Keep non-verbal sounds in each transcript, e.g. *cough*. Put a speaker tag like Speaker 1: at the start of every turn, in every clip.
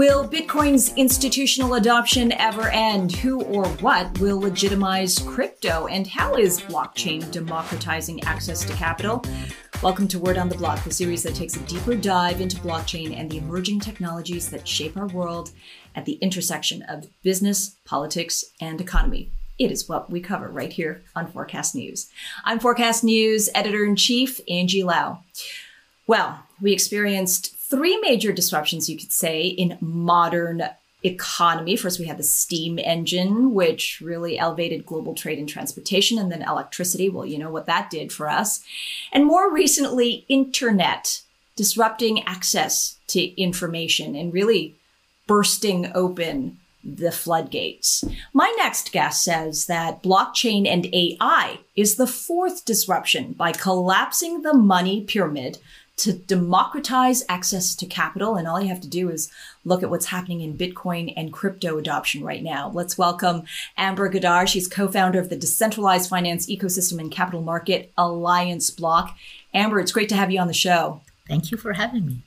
Speaker 1: Will Bitcoin's institutional adoption ever end? Who or what will legitimize crypto? And how is blockchain democratizing access to capital? Welcome to Word on the Block, the series that takes a deeper dive into blockchain and the emerging technologies that shape our world at the intersection of business, politics, and economy. It is what we cover right here on Forkast News. I'm Forkast News editor in chief, Angie Lau. Well, we experienced three major disruptions, you could say, in modern economy. First, we had the steam engine, which really elevated global trade and transportation, and then electricity. Well, you know what that did for us. And more recently, internet, disrupting access to information and really bursting open the floodgates. My next guest says that blockchain and AI is the fourth disruption by collapsing the money pyramid to democratize access to capital. And all you have to do is look at what's happening in Bitcoin and crypto adoption right now. Let's welcome Amber Ghaddar. She's co-founder of the Decentralized Finance Ecosystem and Capital Market Alliance Block. Amber, it's great to have you on the show.
Speaker 2: Thank you for having me.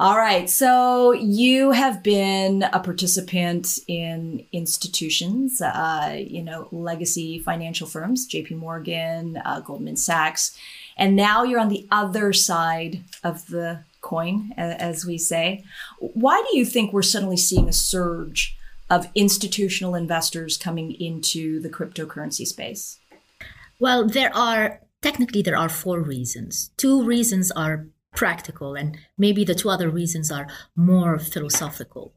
Speaker 1: All right. So you have been a participant in institutions, uh, you know, legacy financial firms, JP Morgan, uh, Goldman Sachs, and now you're on the other side of the coin, as we say. Why do you think we're suddenly seeing a surge of institutional investors coming into the cryptocurrency space?
Speaker 2: Well, there are technically there are four reasons. Two reasons are practical, and maybe the two other reasons are more philosophical.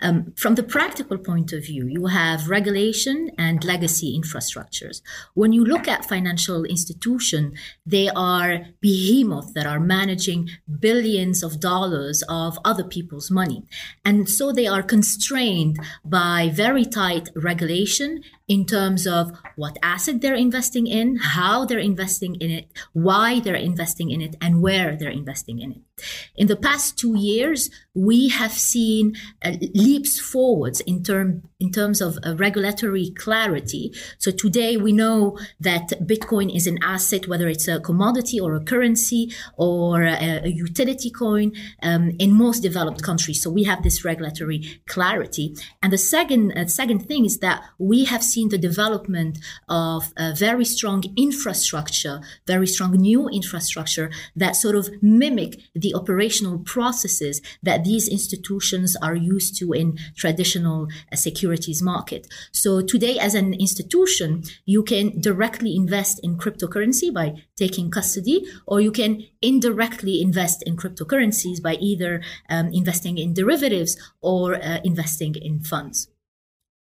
Speaker 2: Um, from the practical point of view, you have regulation and legacy infrastructures. When you look at financial institutions, they are behemoths that are managing billions of dollars of other people's money. And so they are constrained by very tight regulation in terms of what asset they're investing in, how they're investing in it, why they're investing in it, and where they're investing in it. In the past two years, we have seen uh, leaps forwards in term in terms of uh, regulatory clarity. So today we know that Bitcoin is an asset, whether it's a commodity or a currency or a, a utility coin um, in most developed countries. So we have this regulatory clarity. And the second uh, second thing is that we have seen the development of a very strong infrastructure, very strong new infrastructure that sort of mimic the operational processes that these institutions are used to in traditional uh, securities market. So today, as an institution, you can directly invest in cryptocurrency by taking custody, or you can indirectly invest in cryptocurrencies by either um, investing in derivatives or uh, investing in funds.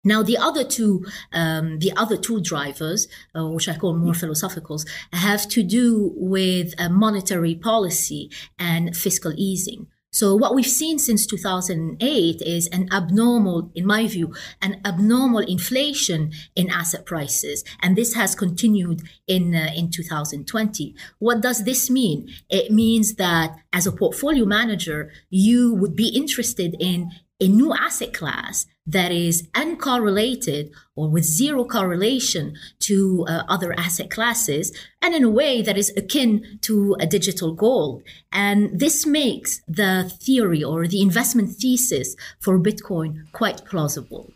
Speaker 2: Now, the other two, um, the other two drivers, uh, which I call more philosophicals, have to do with uh, monetary policy and fiscal easing. So what we've seen since 2008 is an abnormal, in my view, an abnormal inflation in asset prices. And this has continued in, uh, in 2020. What does this mean? It means that as a portfolio manager, you would be interested in a new asset class that is uncorrelated or with zero correlation to uh, other asset classes and in a way that is akin to a digital gold. And this makes the theory or the investment thesis for Bitcoin quite plausible.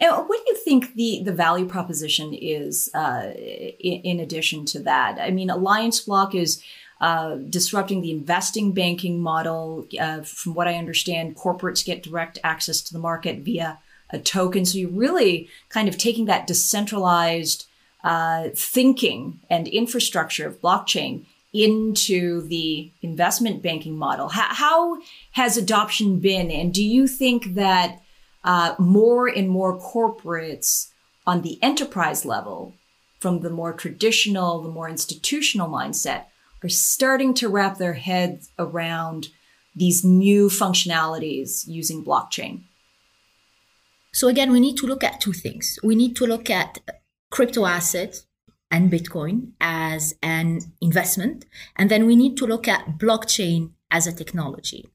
Speaker 1: And what do you think the, the value proposition is uh, in, in addition to that? I mean, Alliance Block is uh, disrupting the investing banking model. Uh, from what I understand, corporates get direct access to the market via a token. So you're really kind of taking that decentralized uh, thinking and infrastructure of blockchain into the investment banking model. How, how has adoption been? And do you think that uh, more and more corporates on the enterprise level, from the more traditional, the more institutional mindset, are starting to wrap their heads around these new functionalities using blockchain?
Speaker 2: So again, we need to look at two things. We need to look at crypto assets and Bitcoin as an investment, and then we need to look at blockchain as a technology.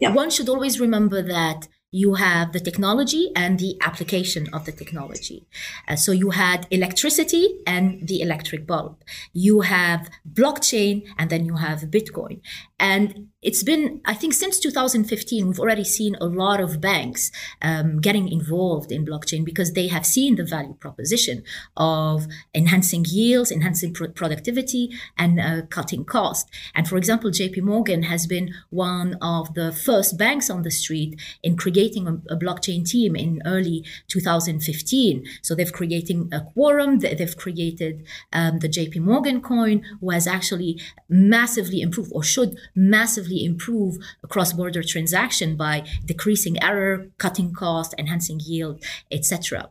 Speaker 2: Yeah. One should always remember that you have the technology and the application of the technology. Uh, so you had electricity and the electric bulb. You have blockchain and then you have Bitcoin. And it's been, I think, since 2015, we've already seen a lot of banks um, getting involved in blockchain because they have seen the value proposition of enhancing yields, enhancing pr- productivity, and uh, cutting cost. And for example, JP Morgan has been one of the first banks on the street in creating a, a blockchain team in early 2015. So they've created a quorum, they've created um, the JP Morgan coin, who has actually massively improved or should massively improve cross-border transaction by decreasing error, cutting cost, enhancing yield, etc.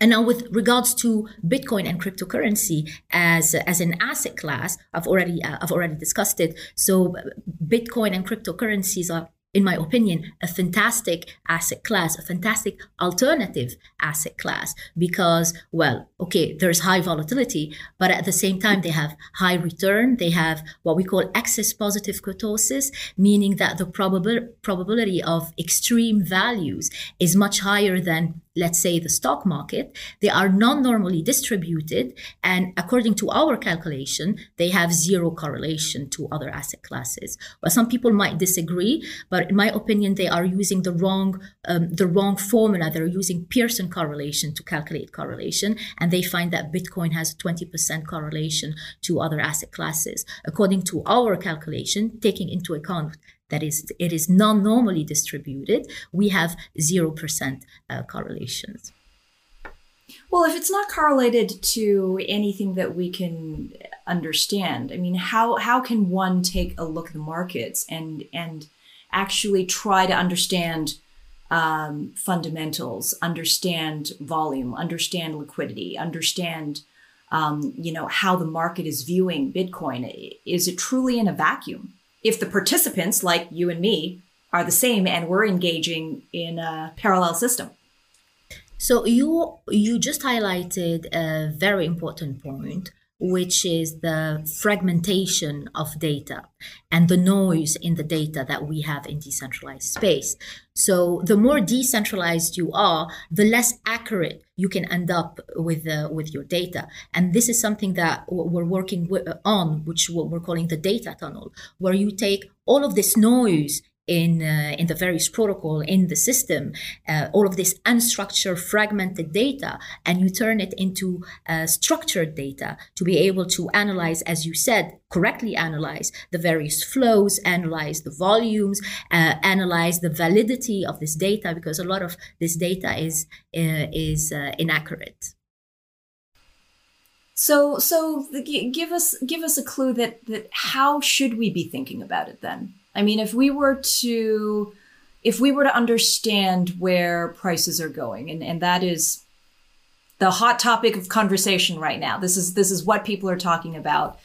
Speaker 2: And now, with regards to Bitcoin and cryptocurrency as as an asset class, I've already uh, I've already discussed it. So, Bitcoin and cryptocurrencies are in my opinion, a fantastic asset class, a fantastic alternative asset class because, well, okay, there's high volatility, but at the same time, they have high return. They have what we call excess positive kurtosis, meaning that the probabil- probability of extreme values is much higher than let's say the stock market, they are non-normally distributed. And according to our calculation, they have zero correlation to other asset classes. Well, some people might disagree, but in my opinion, they are using the wrong, um, the wrong formula. They're using Pearson correlation to calculate correlation. And they find that Bitcoin has a 20% correlation to other asset classes. According to our calculation, taking into account that is it is non-normally distributed we have 0% uh, correlations.
Speaker 1: Well if it's not correlated to anything that we can understand i mean how how can one take a look at the markets and and actually try to understand um, fundamentals understand volume understand liquidity understand um, you know how the market is viewing bitcoin? Is it truly in a vacuum if the participants, like you and me, are the same and we're engaging in a parallel system.
Speaker 2: So you you just highlighted a very important point, which is the fragmentation of data and the noise in the data that we have in decentralized space. So the more decentralized you are, the less accurate you can end up with uh, with your data. And this is something that we're working on, which we're calling the data tunnel, where you take all of this noise in uh, in the various protocol in the system, uh, all of this unstructured, fragmented data, and you turn it into uh, structured data to be able to analyze, as you said, correctly analyze the various flows, analyze the volumes, uh, analyze the validity of this data, because a lot of this data is uh, is uh, inaccurate.
Speaker 1: So, so the, give us give us a clue that that how should we be thinking about it then? I mean, if we were to if we were to understand where prices are going, and, and that is the hot topic of conversation right now. This is this is what people are talking about.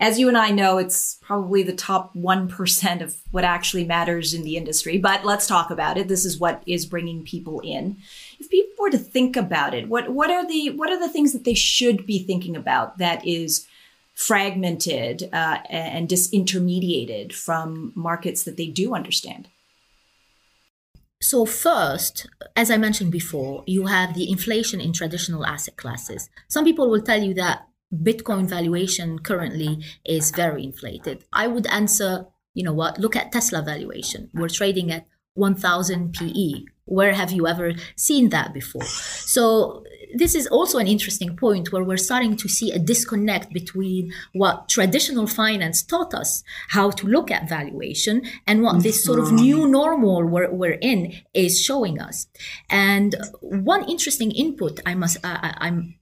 Speaker 1: As you and I know, it's probably the top 1% of what actually matters in the industry, but let's talk about it. This is what is bringing people in. If people were to think about it, what what are the what are the things that they should be thinking about that is fragmented uh, and disintermediated from markets that they do understand?
Speaker 2: So, first, as I mentioned before, you have the inflation in traditional asset classes. Some people will tell you that Bitcoin valuation currently is very inflated. I would answer, you know what, look at Tesla valuation. We're trading at 1000 PE. Where have you ever seen that before? So this is also an interesting point where we're starting to see a disconnect between what traditional finance taught us how to look at valuation and what this sort of new normal we're, we're in is showing us. And one interesting input I must I,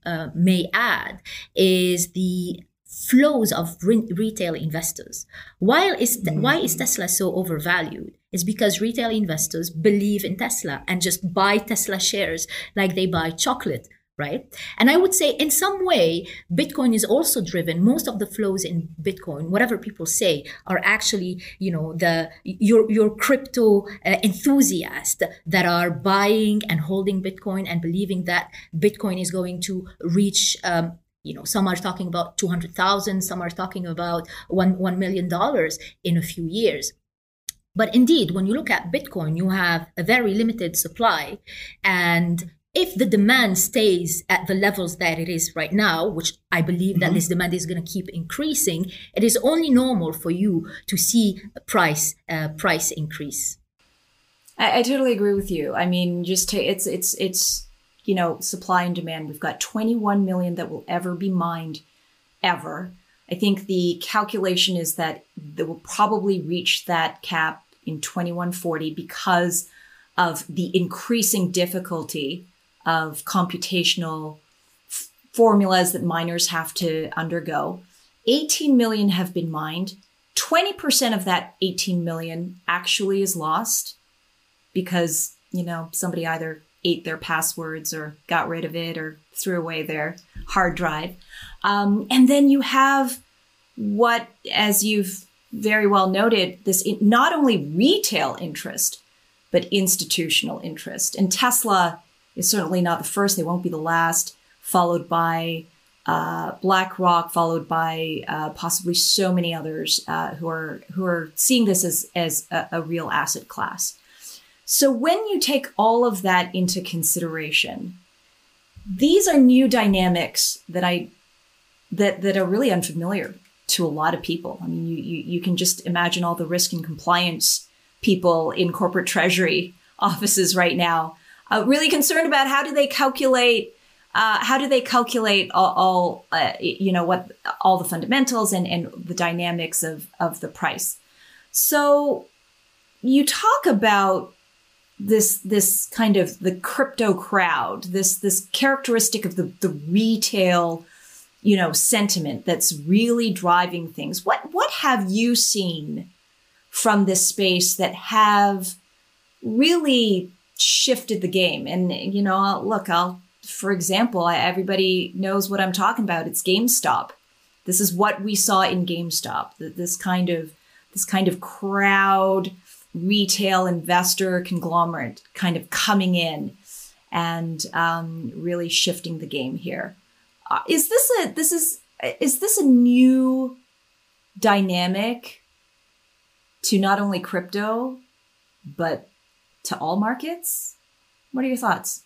Speaker 2: I uh, may add is the flows of re- retail investors. Why is mm. why is Tesla so overvalued? Is because retail investors believe in Tesla and just buy Tesla shares like they buy chocolate right? And I would say in some way, Bitcoin is also driven. Most of the flows in Bitcoin, whatever people say, are actually, you know, the your your crypto uh, enthusiasts that are buying and holding Bitcoin and believing that Bitcoin is going to reach. Um, you know, some are talking about 200,000, some are talking about one, $1 million in a few years. But indeed, when you look at Bitcoin, you have a very limited supply. And if the demand stays at the levels that it is right now, which I believe mm-hmm. that this demand is going to keep increasing, it is only normal for you to see a price uh, price increase.
Speaker 1: I, I, totally agree with you. I mean, just to, it's it's it's you know supply and demand. We've got 21 million that will ever be mined, ever. I think the calculation is that they will probably reach that cap in 2140 because of the increasing difficulty of computational f- formulas that miners have to undergo. 18 million have been mined. 20% of that 18 million actually is lost because, you know, somebody either ate their passwords or got rid of it or threw away their hard drive. Um, and then you have what, as you've very well noted this not only retail interest, but institutional interest. And Tesla is certainly not the first, they won't be the last, followed by uh, BlackRock, followed by uh, possibly so many others uh, who are who are seeing this as as a, a, real asset class. So when you take all of that into consideration, these are new dynamics that I that that are really unfamiliar to a lot of people. I mean, you, you, you can just imagine all the risk and compliance people in corporate treasury *laughs* offices right now, uh, really concerned about how do they calculate uh, how do they calculate all, all uh, you know what all the fundamentals and, and the dynamics of, of the price so you talk about this this kind of the crypto crowd this this characteristic of the the retail you know, sentiment that's really driving things. What what have you seen from this space that have really shifted the game? And you know, look, I'll for example, everybody knows what I'm talking about. It's GameStop. This is what we saw in GameStop. This kind of this kind of crowd retail investor conglomerate kind of coming in and um, really shifting the game here. Uh, is this a this is is this a new dynamic to not only crypto but to all markets? What are your thoughts?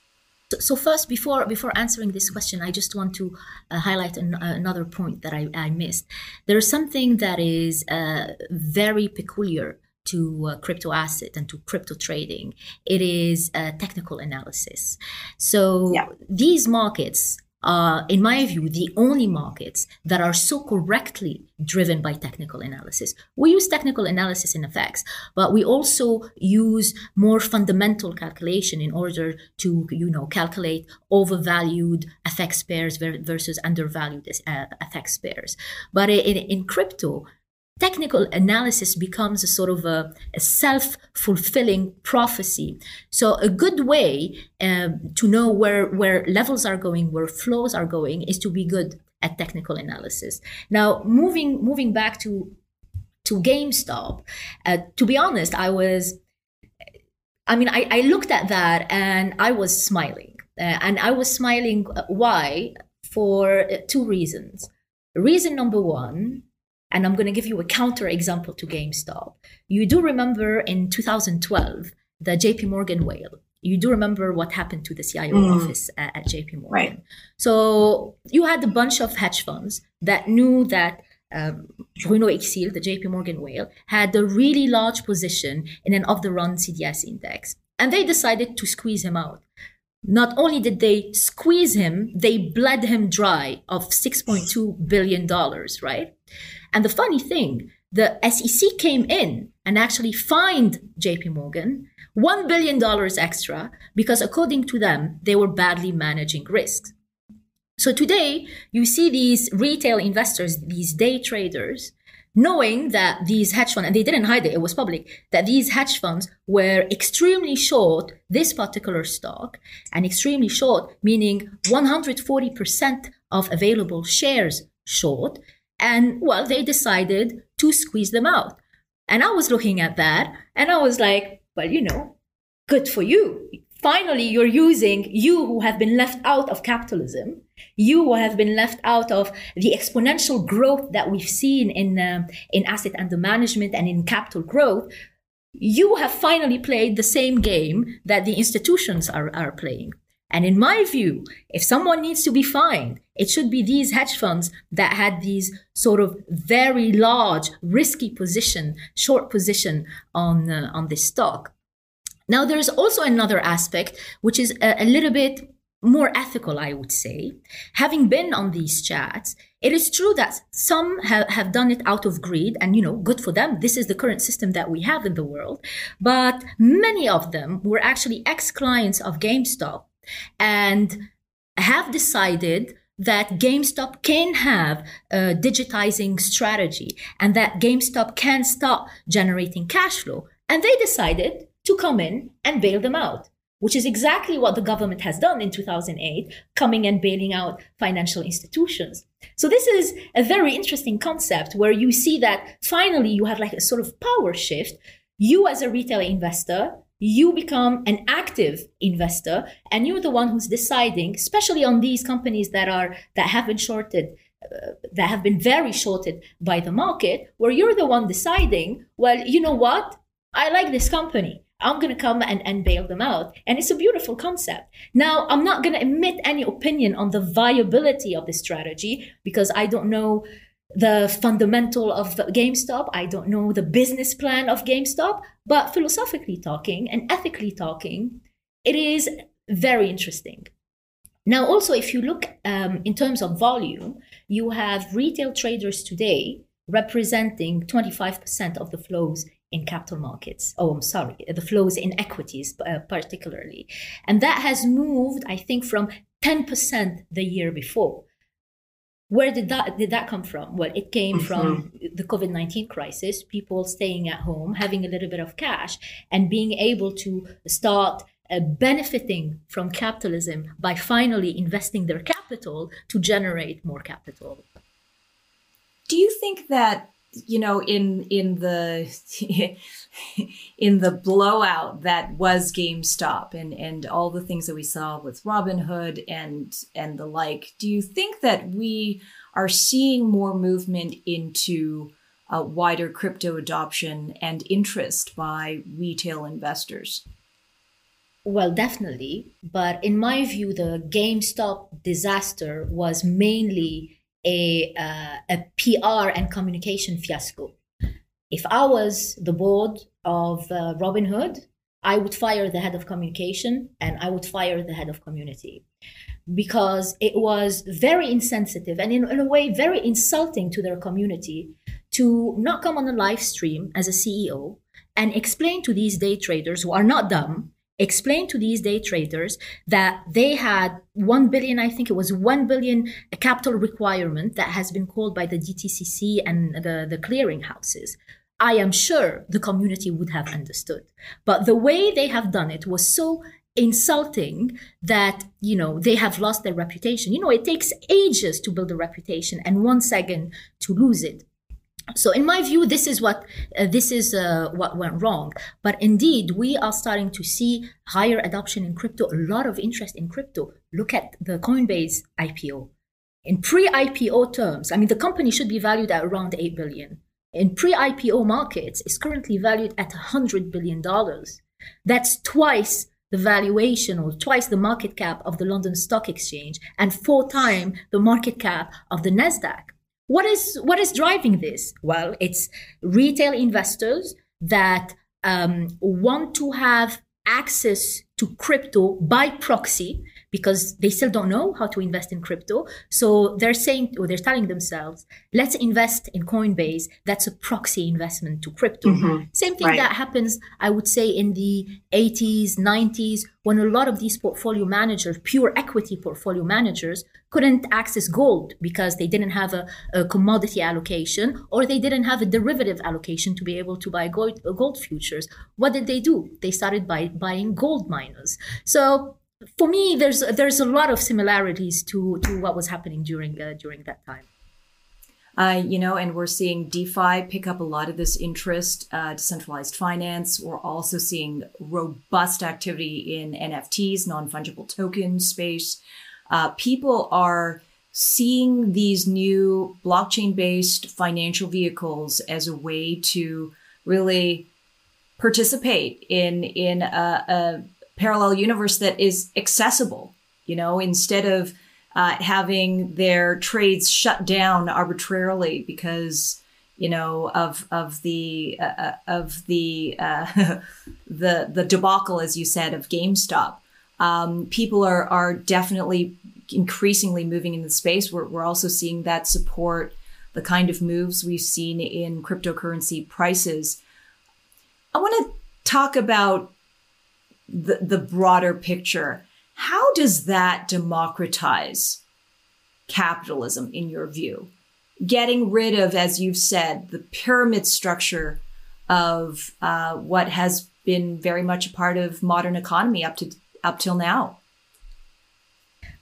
Speaker 2: So first, before before answering this question, I just want to uh, highlight an, uh, another point that I, I missed. There is something that is uh, very peculiar to uh, crypto asset and to crypto trading. It is technical analysis. So yeah. these markets uh, in my view, the only markets that are so correctly driven by technical analysis. We use technical analysis in FX, but we also use more fundamental calculation in order to, you know, calculate overvalued FX pairs versus undervalued uh, FX pairs. But in, in crypto, technical analysis becomes a sort of a, a self-fulfilling prophecy. So a good way um, to know where, where levels are going, where flows are going, is to be good at technical analysis. Now, moving moving back to to GameStop, uh, to be honest, I was, I mean, I, I looked at that and I was smiling, uh, and I was smiling. Uh, why? For uh, two reasons. Reason number one and I'm going to give you a counter example to GameStop. You do remember in 2012, the JP Morgan whale. You do remember what happened to the CIO mm. office at, at JP Morgan. Right. So you had a bunch of hedge funds that knew that um, Bruno Iksil, the JP Morgan whale, had a really large position in an off the run CDS index. And they decided to squeeze him out. Not only did they squeeze him, they bled him dry of $6.2 billion, right? And the funny thing, the SEC came in and actually fined JP Morgan $1 billion extra because, according to them, they were badly managing risks. So today, you see these retail investors, these day traders, knowing that these hedge funds, and they didn't hide it, it was public, that these hedge funds were extremely short this particular stock, and extremely short, meaning 140% of available shares short, and well, they decided to squeeze them out. And I was looking at that and I was like, well, you know, good for you. Finally, you're using you who have been left out of capitalism, you who have been left out of the exponential growth that we've seen in uh, in asset under management and in capital growth. you have finally played the same game that the institutions are, are playing. And in my view, if someone needs to be fined, it should be these hedge funds that had these sort of very large, risky position, short position on uh, on this stock. Now, there's also another aspect which is a, a little bit more ethical, I would say. Having been on these chats, it is true that some have, have done it out of greed and, you know, good for them. This is the current system that we have in the world. But many of them were actually ex clients of GameStop and have decided that GameStop can have a digitizing strategy and that GameStop can start generating cash flow. And they decided to come in and bail them out, which is exactly what the government has done in 2008, coming and bailing out financial institutions. So this is a very interesting concept where you see that finally you have like a sort of power shift. You as a retail investor, you become an active investor and you're the one who's deciding, especially on these companies that are, that have been shorted uh, that have been very shorted by the market, where you're the one deciding, well, you know what? I like this company. I'm going to come and, and bail them out. And it's a beautiful concept. Now, I'm not going to emit any opinion on the viability of the strategy because I don't know the fundamental of GameStop. I don't know the business plan of GameStop. But philosophically talking and ethically talking, it is very interesting. Now, also, if you look um, in terms of volume, you have retail traders today representing 25% of the flows in capital markets. Oh, I'm sorry, the flows in equities, uh, particularly. And that has moved, I think, from 10% the year before. Where did that did that come from? Well, it came mm-hmm. from the COVID nineteen crisis, people staying at home, having a little bit of cash, and being able to start uh, benefiting from capitalism by finally investing their capital to generate more capital.
Speaker 1: Do you think that you know in in the *laughs* in the blowout that was GameStop and and all the things that we saw with Robinhood and and the like do you think that we are seeing more movement into uh, wider crypto adoption and interest by retail investors
Speaker 2: well, definitely. But in my view, the GameStop disaster was mainly a, uh, a PR and communication fiasco. If I was the board of uh, Robinhood, I would fire the head of communication and I would fire the head of community because it was very insensitive and in, in a way very insulting to their community to not come on a live stream as a CEO and explain to these day traders who are not dumb explain to these day traders that they had 1 billion, I think it was 1 billion capital requirement that has been called by the DTCC and the, the clearing houses. I am sure the community would have understood. But the way they have done it was so insulting that you know they have lost their reputation you know it takes ages to build a reputation and one second to lose it so in my view this is what uh, this is uh, what went wrong. But indeed we are starting to see higher adoption in crypto a lot of interest in crypto. Look at the coinbase ipo in pre-ipo terms i mean the company should be valued at around 8 billion. In pre-ipo markets is currently valued at 100 billion dollars. That's twice the valuation or twice the market cap of the london stock exchange and four times the market cap of the nasdaq what is what is driving this? Well, it's retail investors that um, want to have access to crypto by proxy because they still don't know how to invest in crypto. So they're saying, or they're telling themselves, let's invest in Coinbase. That's a proxy investment to crypto. Mm-hmm. Same thing right. that happens, I would say, in the 80s, 90s, when a lot of these portfolio managers, pure equity portfolio managers, couldn't access gold because they didn't have a, a commodity allocation or they didn't have a derivative allocation to be able to buy gold, gold futures. What did they do? They started by buying gold miners. So for me, there's there's a lot of similarities to to what was happening during uh, during that time.
Speaker 1: Uh, you know, and we're seeing DeFi pick up a lot of this interest, uh, decentralized finance. We're also seeing robust activity in NFTs, non fungible token space. Uh, people are seeing these new blockchain based financial vehicles as a way to really participate in in a, a parallel universe that is accessible. You know, instead of uh, having their trades shut down arbitrarily because you know of of the uh, uh of the uh, *laughs* the the debacle, as you said, of GameStop. Um, people are are definitely increasingly moving in the space. We're, we're also seeing that support the kind of moves we've seen in cryptocurrency prices. I want to talk about the, the broader picture. How does that democratize capitalism in your view? Getting rid of, as you've said, the pyramid structure of uh, what has been very much a part of modern economy up to up till now.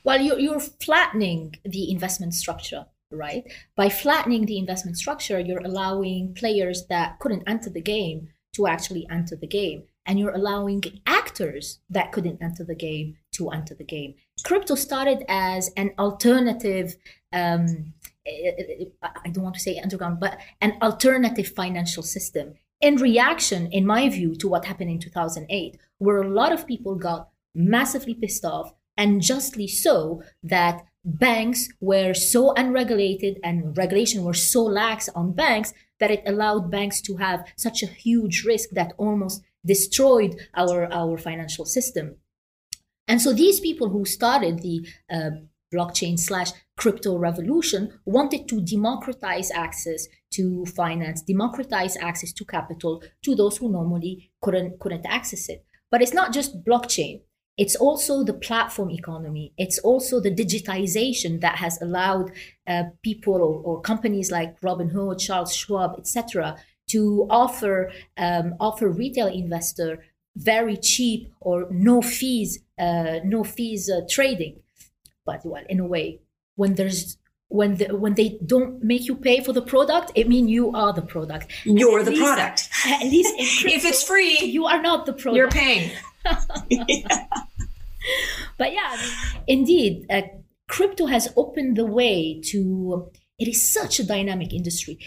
Speaker 2: Well, you're, you're flattening the investment structure, right? By flattening the investment structure, you're allowing players that couldn't enter the game to actually enter the game. And you're allowing actors that couldn't enter the game to enter the game. Crypto started as an alternative, um, eh, eh, eh, I don't want to say underground, but an alternative financial system in reaction, in my view, to what happened in 2008, where a lot of people got massively pissed off and justly so that banks were so unregulated and regulation were so lax on banks that it allowed banks to have such a huge risk that almost destroyed our, our financial system. And so these people who started the uh, blockchain slash crypto revolution wanted to democratize access to finance, democratize access to capital to those who normally couldn't couldn't access it. But it's not just blockchain. It's also the platform economy. It's also the digitization that has allowed uh, people or, or, companies like Robinhood, Charles Schwab, etc., to offer um, offer retail investor very cheap or no fees uh, no fees uh, trading. But well, in a way, when there's when the, when they don't make you pay for the product, it means you are the product.
Speaker 1: You're the least, product.
Speaker 2: At least
Speaker 1: crypto, *laughs* if it's free,
Speaker 2: you are not the product.
Speaker 1: You're paying.
Speaker 2: yeah. *laughs* But yeah, indeed, uh, crypto has opened the way to. It is such a dynamic industry.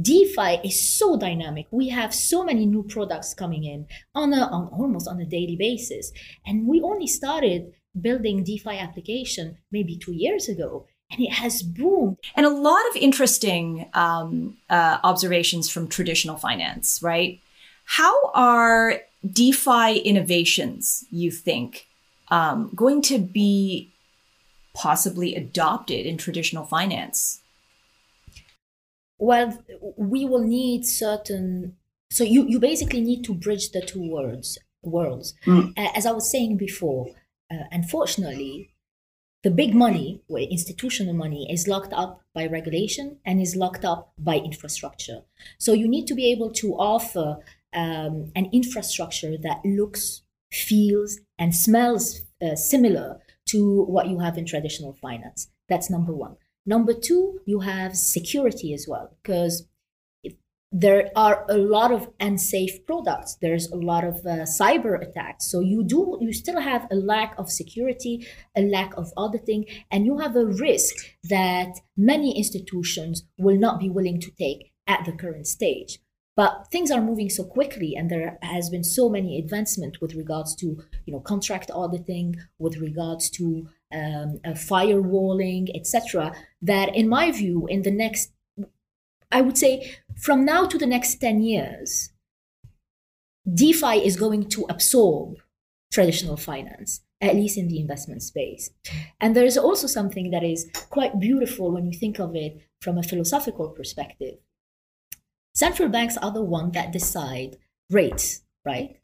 Speaker 2: DeFi is so dynamic. We have so many new products coming in on a on almost on a daily basis, and we only started building DeFi application maybe two years ago, and it has boomed.
Speaker 1: And a lot of interesting um, uh, observations from traditional finance, right? How are DeFi innovations, you think, um, going to be possibly adopted in traditional finance?
Speaker 2: Well, we will need certain. So you, you basically need to bridge the two worlds. Worlds, mm. as I was saying before. Uh, unfortunately, the big money, institutional money, is locked up by regulation and is locked up by infrastructure. So you need to be able to offer um, an infrastructure that looks, feels, and smells uh, similar to what you have in traditional finance. That's number one. Number two, you have security as well, because there are a lot of unsafe products. There's a lot of uh, cyber attacks. So you do, you still have a lack of security, a lack of auditing, and you have a risk that many institutions will not be willing to take at the current stage. But things are moving so quickly, and there has been so many advancement with regards to you know contract auditing, with regards to um, uh, firewalling, etc. That, in my view, in the next, I would say, from now to the next ten years, DeFi is going to absorb traditional finance, at least in the investment space. And there is also something that is quite beautiful when you think of it from a philosophical perspective Central banks are the one that decide rates, right?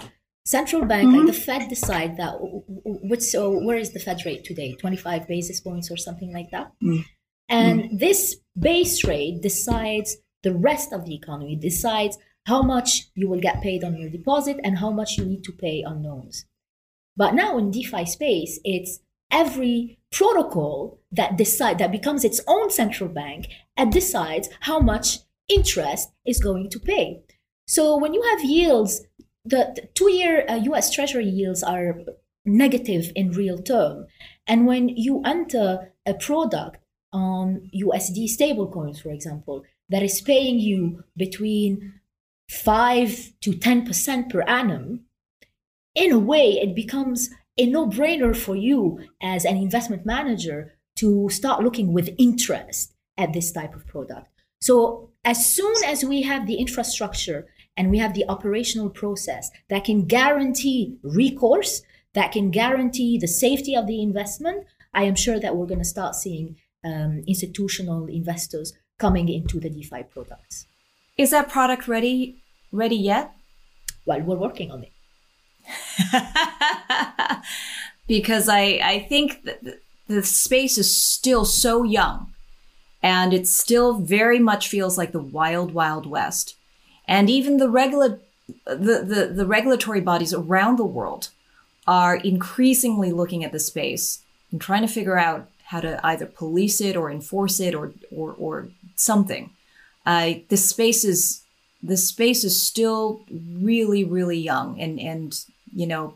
Speaker 2: Central bank, mm-hmm. like the Fed, decide that which so where is the Fed rate today? Twenty five basis points or something like that. Mm-hmm. And mm-hmm. this base rate decides the rest of the economy, decides how much you will get paid on your deposit and how much you need to pay on loans. But now in DeFi space, it's every protocol that decide that becomes its own central bank and decides how much interest is going to pay. So when you have yields, the, the two-year uh, U.S. Treasury yields are negative in real term, and when you enter a product on USD stablecoins, for example, that is paying you between 5 to 10% per annum, in a way, it becomes a no brainer for you as an investment manager to start looking with interest at this type of product. So, as soon as we have the infrastructure and we have the operational process that can guarantee recourse, that can guarantee the safety of the investment, I am sure that we're going to start seeing um, institutional investors coming into the DeFi products.
Speaker 1: Is that product ready ready yet?
Speaker 2: Well, we're working on it. *laughs*
Speaker 1: because I I think that the space is still so young and it still very much feels like the wild wild west. And even the regular the, the, the regulatory bodies around the world are increasingly looking at the space and trying to figure out how to either police it or enforce it or or, or something. Uh, the space is the space is still really really young and and you know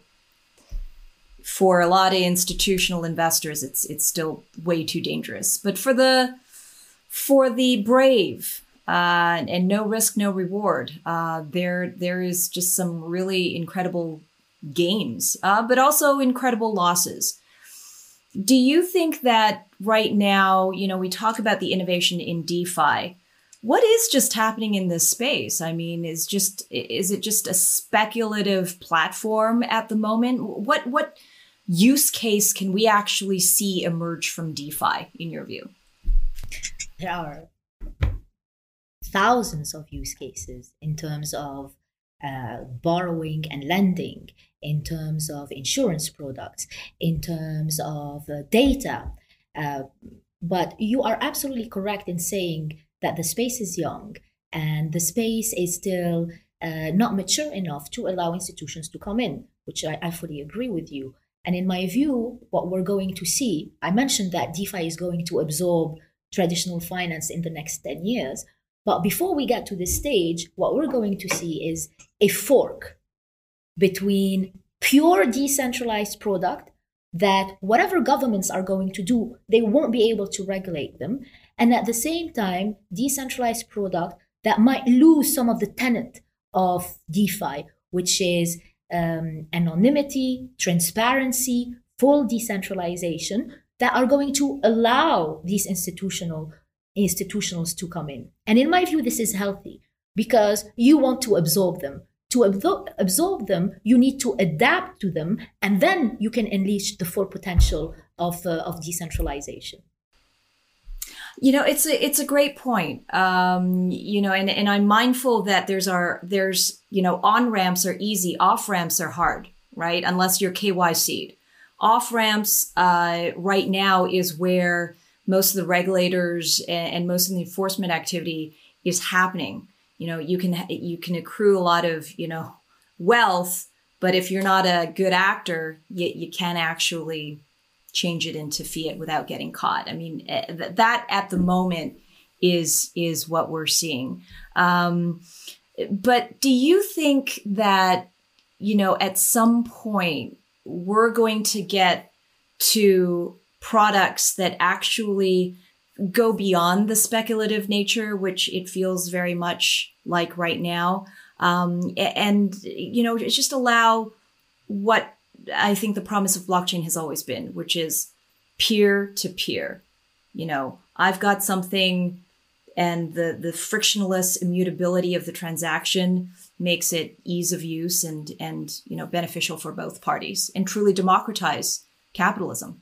Speaker 1: for a lot of institutional investors it's it's still way too dangerous but for the for the brave uh, and no risk no reward. Uh, there there is just some really incredible gains uh, but also incredible losses. Do you think that right now you know we talk about the innovation in defi. What is just happening in this space? I mean is just is it just a speculative platform at the moment? What what use case can we actually see emerge from defi in your view?
Speaker 2: Are thousands of use cases in terms of uh, borrowing and lending in terms of insurance products in terms of uh, data uh, but you are absolutely correct in saying that the space is young and the space is still uh, not mature enough to allow institutions to come in, which I, I fully agree with you. And in my view, what we're going to see, I mentioned that DeFi is going to absorb traditional finance in the next 10 years. But before we get to this stage, what we're going to see is a fork between pure decentralized product that whatever governments are going to do, they won't be able to regulate them and at the same time decentralized product that might lose some of the tenet of DeFi, which is um, anonymity, transparency, full decentralization that are going to allow these institutional institutionals to come in. And in my view, this is healthy because you want to absorb them. To absorb, absorb them, you need to adapt to them, and then you can unleash the full potential of, uh, of decentralization.
Speaker 1: You know, it's a it's a great point. Um, you know, and and I'm mindful that there's our there's you know on ramps are easy, off ramps are hard, right? Unless you're KYC. Off ramps uh, right now is where most of the regulators and, and most of the enforcement activity is happening. You know, you can you can accrue a lot of you know wealth, but if you're not a good actor, you, you can't actually change it into fiat without getting caught. I mean, eh, that at the moment is is what we're seeing. Um, but do you think that you know at some point we're going to get to products that actually go beyond the speculative nature, which it feels very much like right now, um, and you know just allow what I think the promise of blockchain has always been, which is peer to peer. You know, I've got something and the the frictionless immutability of the transaction makes it ease of use and and you know beneficial for both parties and truly democratize capitalism.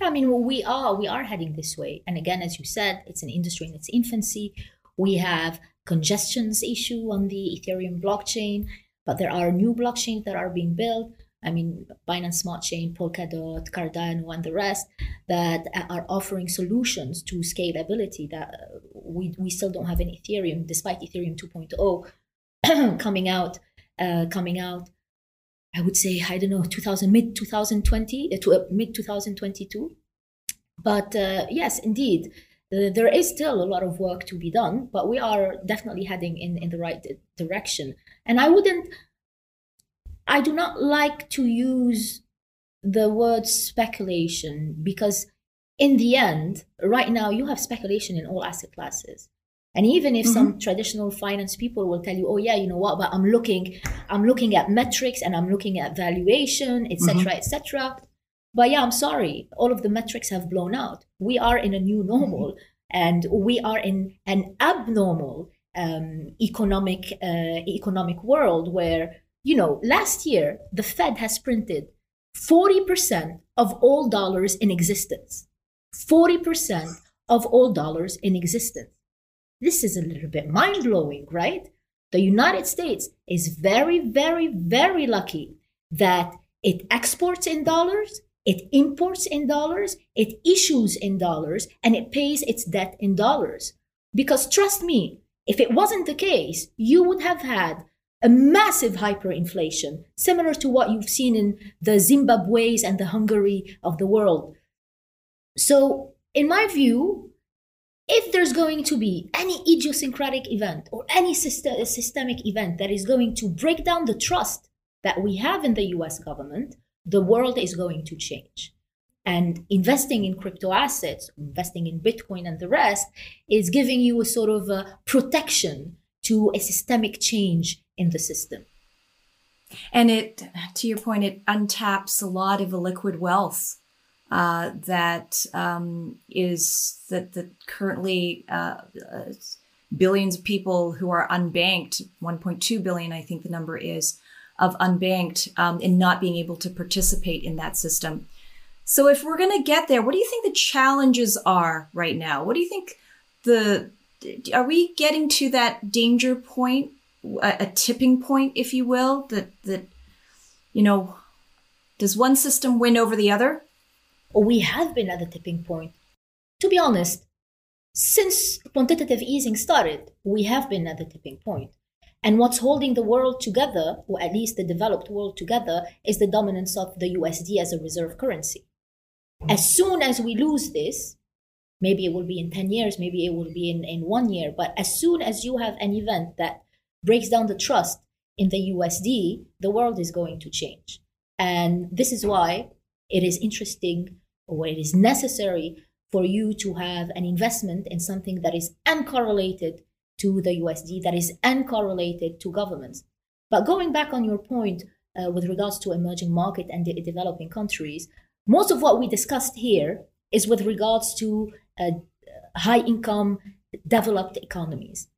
Speaker 2: I mean, we are we are heading this way, and again, as you said, it's an industry in its infancy. We have congestions issue on the Ethereum blockchain, but there are new blockchains that are being built. I mean, Binance Smart Chain, Polkadot, Cardano, and the rest that are offering solutions to scalability that we, we still don't have in Ethereum, despite Ethereum 2.0 *clears throat* coming out, uh, coming out. I would say I don't know 2000 mid 2020 uh, to uh, mid 2022. But uh, yes, indeed, there is still a lot of work to be done, but we are definitely heading in in the right direction. And I wouldn't I do not like to use the word speculation because in the end, right now you have speculation in all asset classes. And even if mm-hmm. some traditional finance people will tell you, "Oh yeah, you know what? But I'm looking, I'm looking at metrics and I'm looking at valuation, etc., mm-hmm. etc." But yeah, I'm sorry, all of the metrics have blown out. We are in a new normal, mm-hmm. and we are in an abnormal um, economic uh, economic world where you know last year the Fed has printed 40% of all dollars in existence. 40% of all dollars in existence. This is a little bit mind blowing, right? The United States is very, very, very lucky that it exports in dollars, it imports in dollars, it issues in dollars, and it pays its debt in dollars. Because trust me, if it wasn't the case, you would have had a massive hyperinflation, similar to what you've seen in the Zimbabwe's and the Hungary of the world. So, in my view, if there's going to be any idiosyncratic event or any systemic event that is going to break down the trust that we have in the US government, the world is going to change. And investing in crypto assets, investing in Bitcoin and the rest, is giving you a sort of a protection to a systemic change in the system.
Speaker 1: And it, to your point, it untaps a lot of liquid wealth uh, that um, is that that currently uh, uh, billions of people who are unbanked, 1.2 billion, I think the number is, of unbanked, um, and not being able to participate in that system. So, if we're going to get there, what do you think the challenges are right now? What do you think the are we getting to that danger point, a, a tipping point, if you will, that that you know, does one system win over the other?
Speaker 2: Or we have been at the tipping point. To be honest, since quantitative easing started, we have been at the tipping point. And what's holding the world together, or at least the developed world together, is the dominance of the USD as a reserve currency. As soon as we lose this, maybe it will be in 10 years, maybe it will be in, in one year, but as soon as you have an event that breaks down the trust in the USD, the world is going to change. And this is why it is interesting or it is necessary for you to have an investment in something that is uncorrelated to the USD, that is uncorrelated to governments. But going back on your point uh, with regards to emerging market and de- developing countries, most of what we discussed here is with regards to uh, high income developed economies.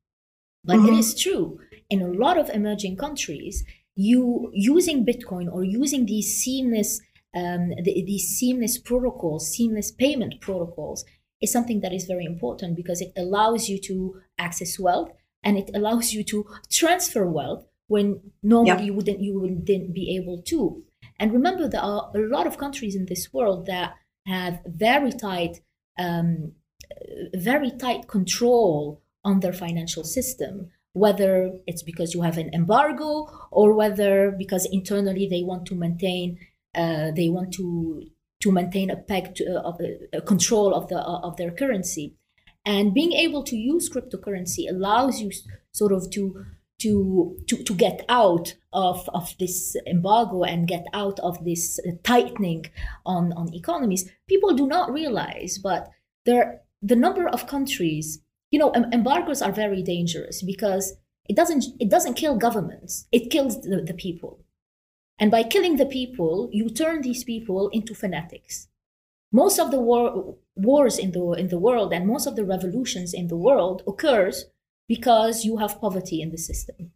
Speaker 2: But mm-hmm. it is true in a lot of emerging countries, you using Bitcoin or using these seamless um, the, these seamless protocols, seamless payment protocols, is something that is very important because it allows you to access wealth and it allows you to transfer wealth when normally you wouldn't you wouldn't be able to. And remember, there are a lot of countries in this world that have very tight, um, very tight control on their financial system. Whether it's because you have an embargo or whether because internally they want to maintain uh, they want to to maintain a to, uh, of a control of the uh, of their currency, and being able to use cryptocurrency allows you sort of to to to, to get out of, of this embargo and get out of this tightening on, on economies. People do not realize, but there the number of countries, you know, embargoes are very dangerous because it doesn't it doesn't kill governments, it kills the, the people. And by killing the people, you turn these people into fanatics. Most of the war, wars in the, in the world and most of the revolutions in the world occurs because you have poverty in the system.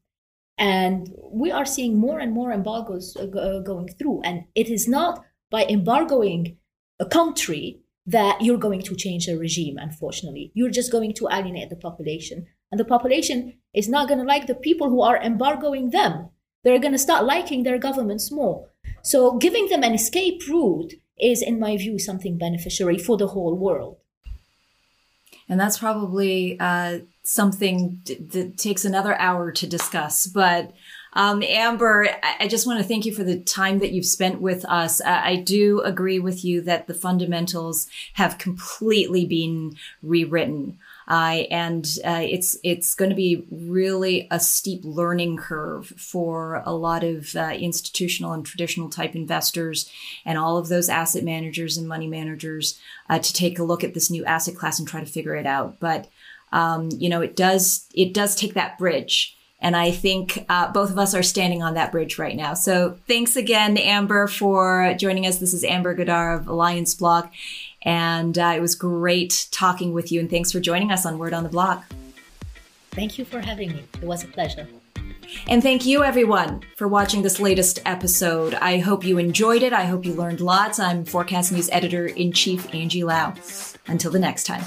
Speaker 2: And we are seeing more and more embargoes uh, uh going through. And it is not by embargoing a country that you're going to change a regime, unfortunately. You're just going to alienate the population. And the population is not going to like the people who are embargoing them they're going to start liking their governments more. So giving them an escape route is, in my view, something beneficiary for the whole world.
Speaker 1: And that's probably uh, something that takes another hour to discuss. But um, Amber, I just want to thank you for the time that you've spent with us. I do agree with you that the fundamentals have completely been rewritten. Uh, and uh, it's it's going to be really a steep learning curve for a lot of uh, institutional and traditional type investors and all of those asset managers and money managers uh, to take a look at this new asset class and try to figure it out. But um, you know, it does it does take that bridge. And I think uh, both of us are standing on that bridge right now. So thanks again, Amber, for joining us. This is Amber Godar of Alliance Block. And uh, it was great talking with you. And thanks for joining us on Word on the Block.
Speaker 2: Thank you for having me. It was a pleasure.
Speaker 1: And thank you, everyone, for watching this latest episode. I hope you enjoyed it. I hope you learned lots. I'm Forkast News Editor in Chief Angie Lau. Until the next time.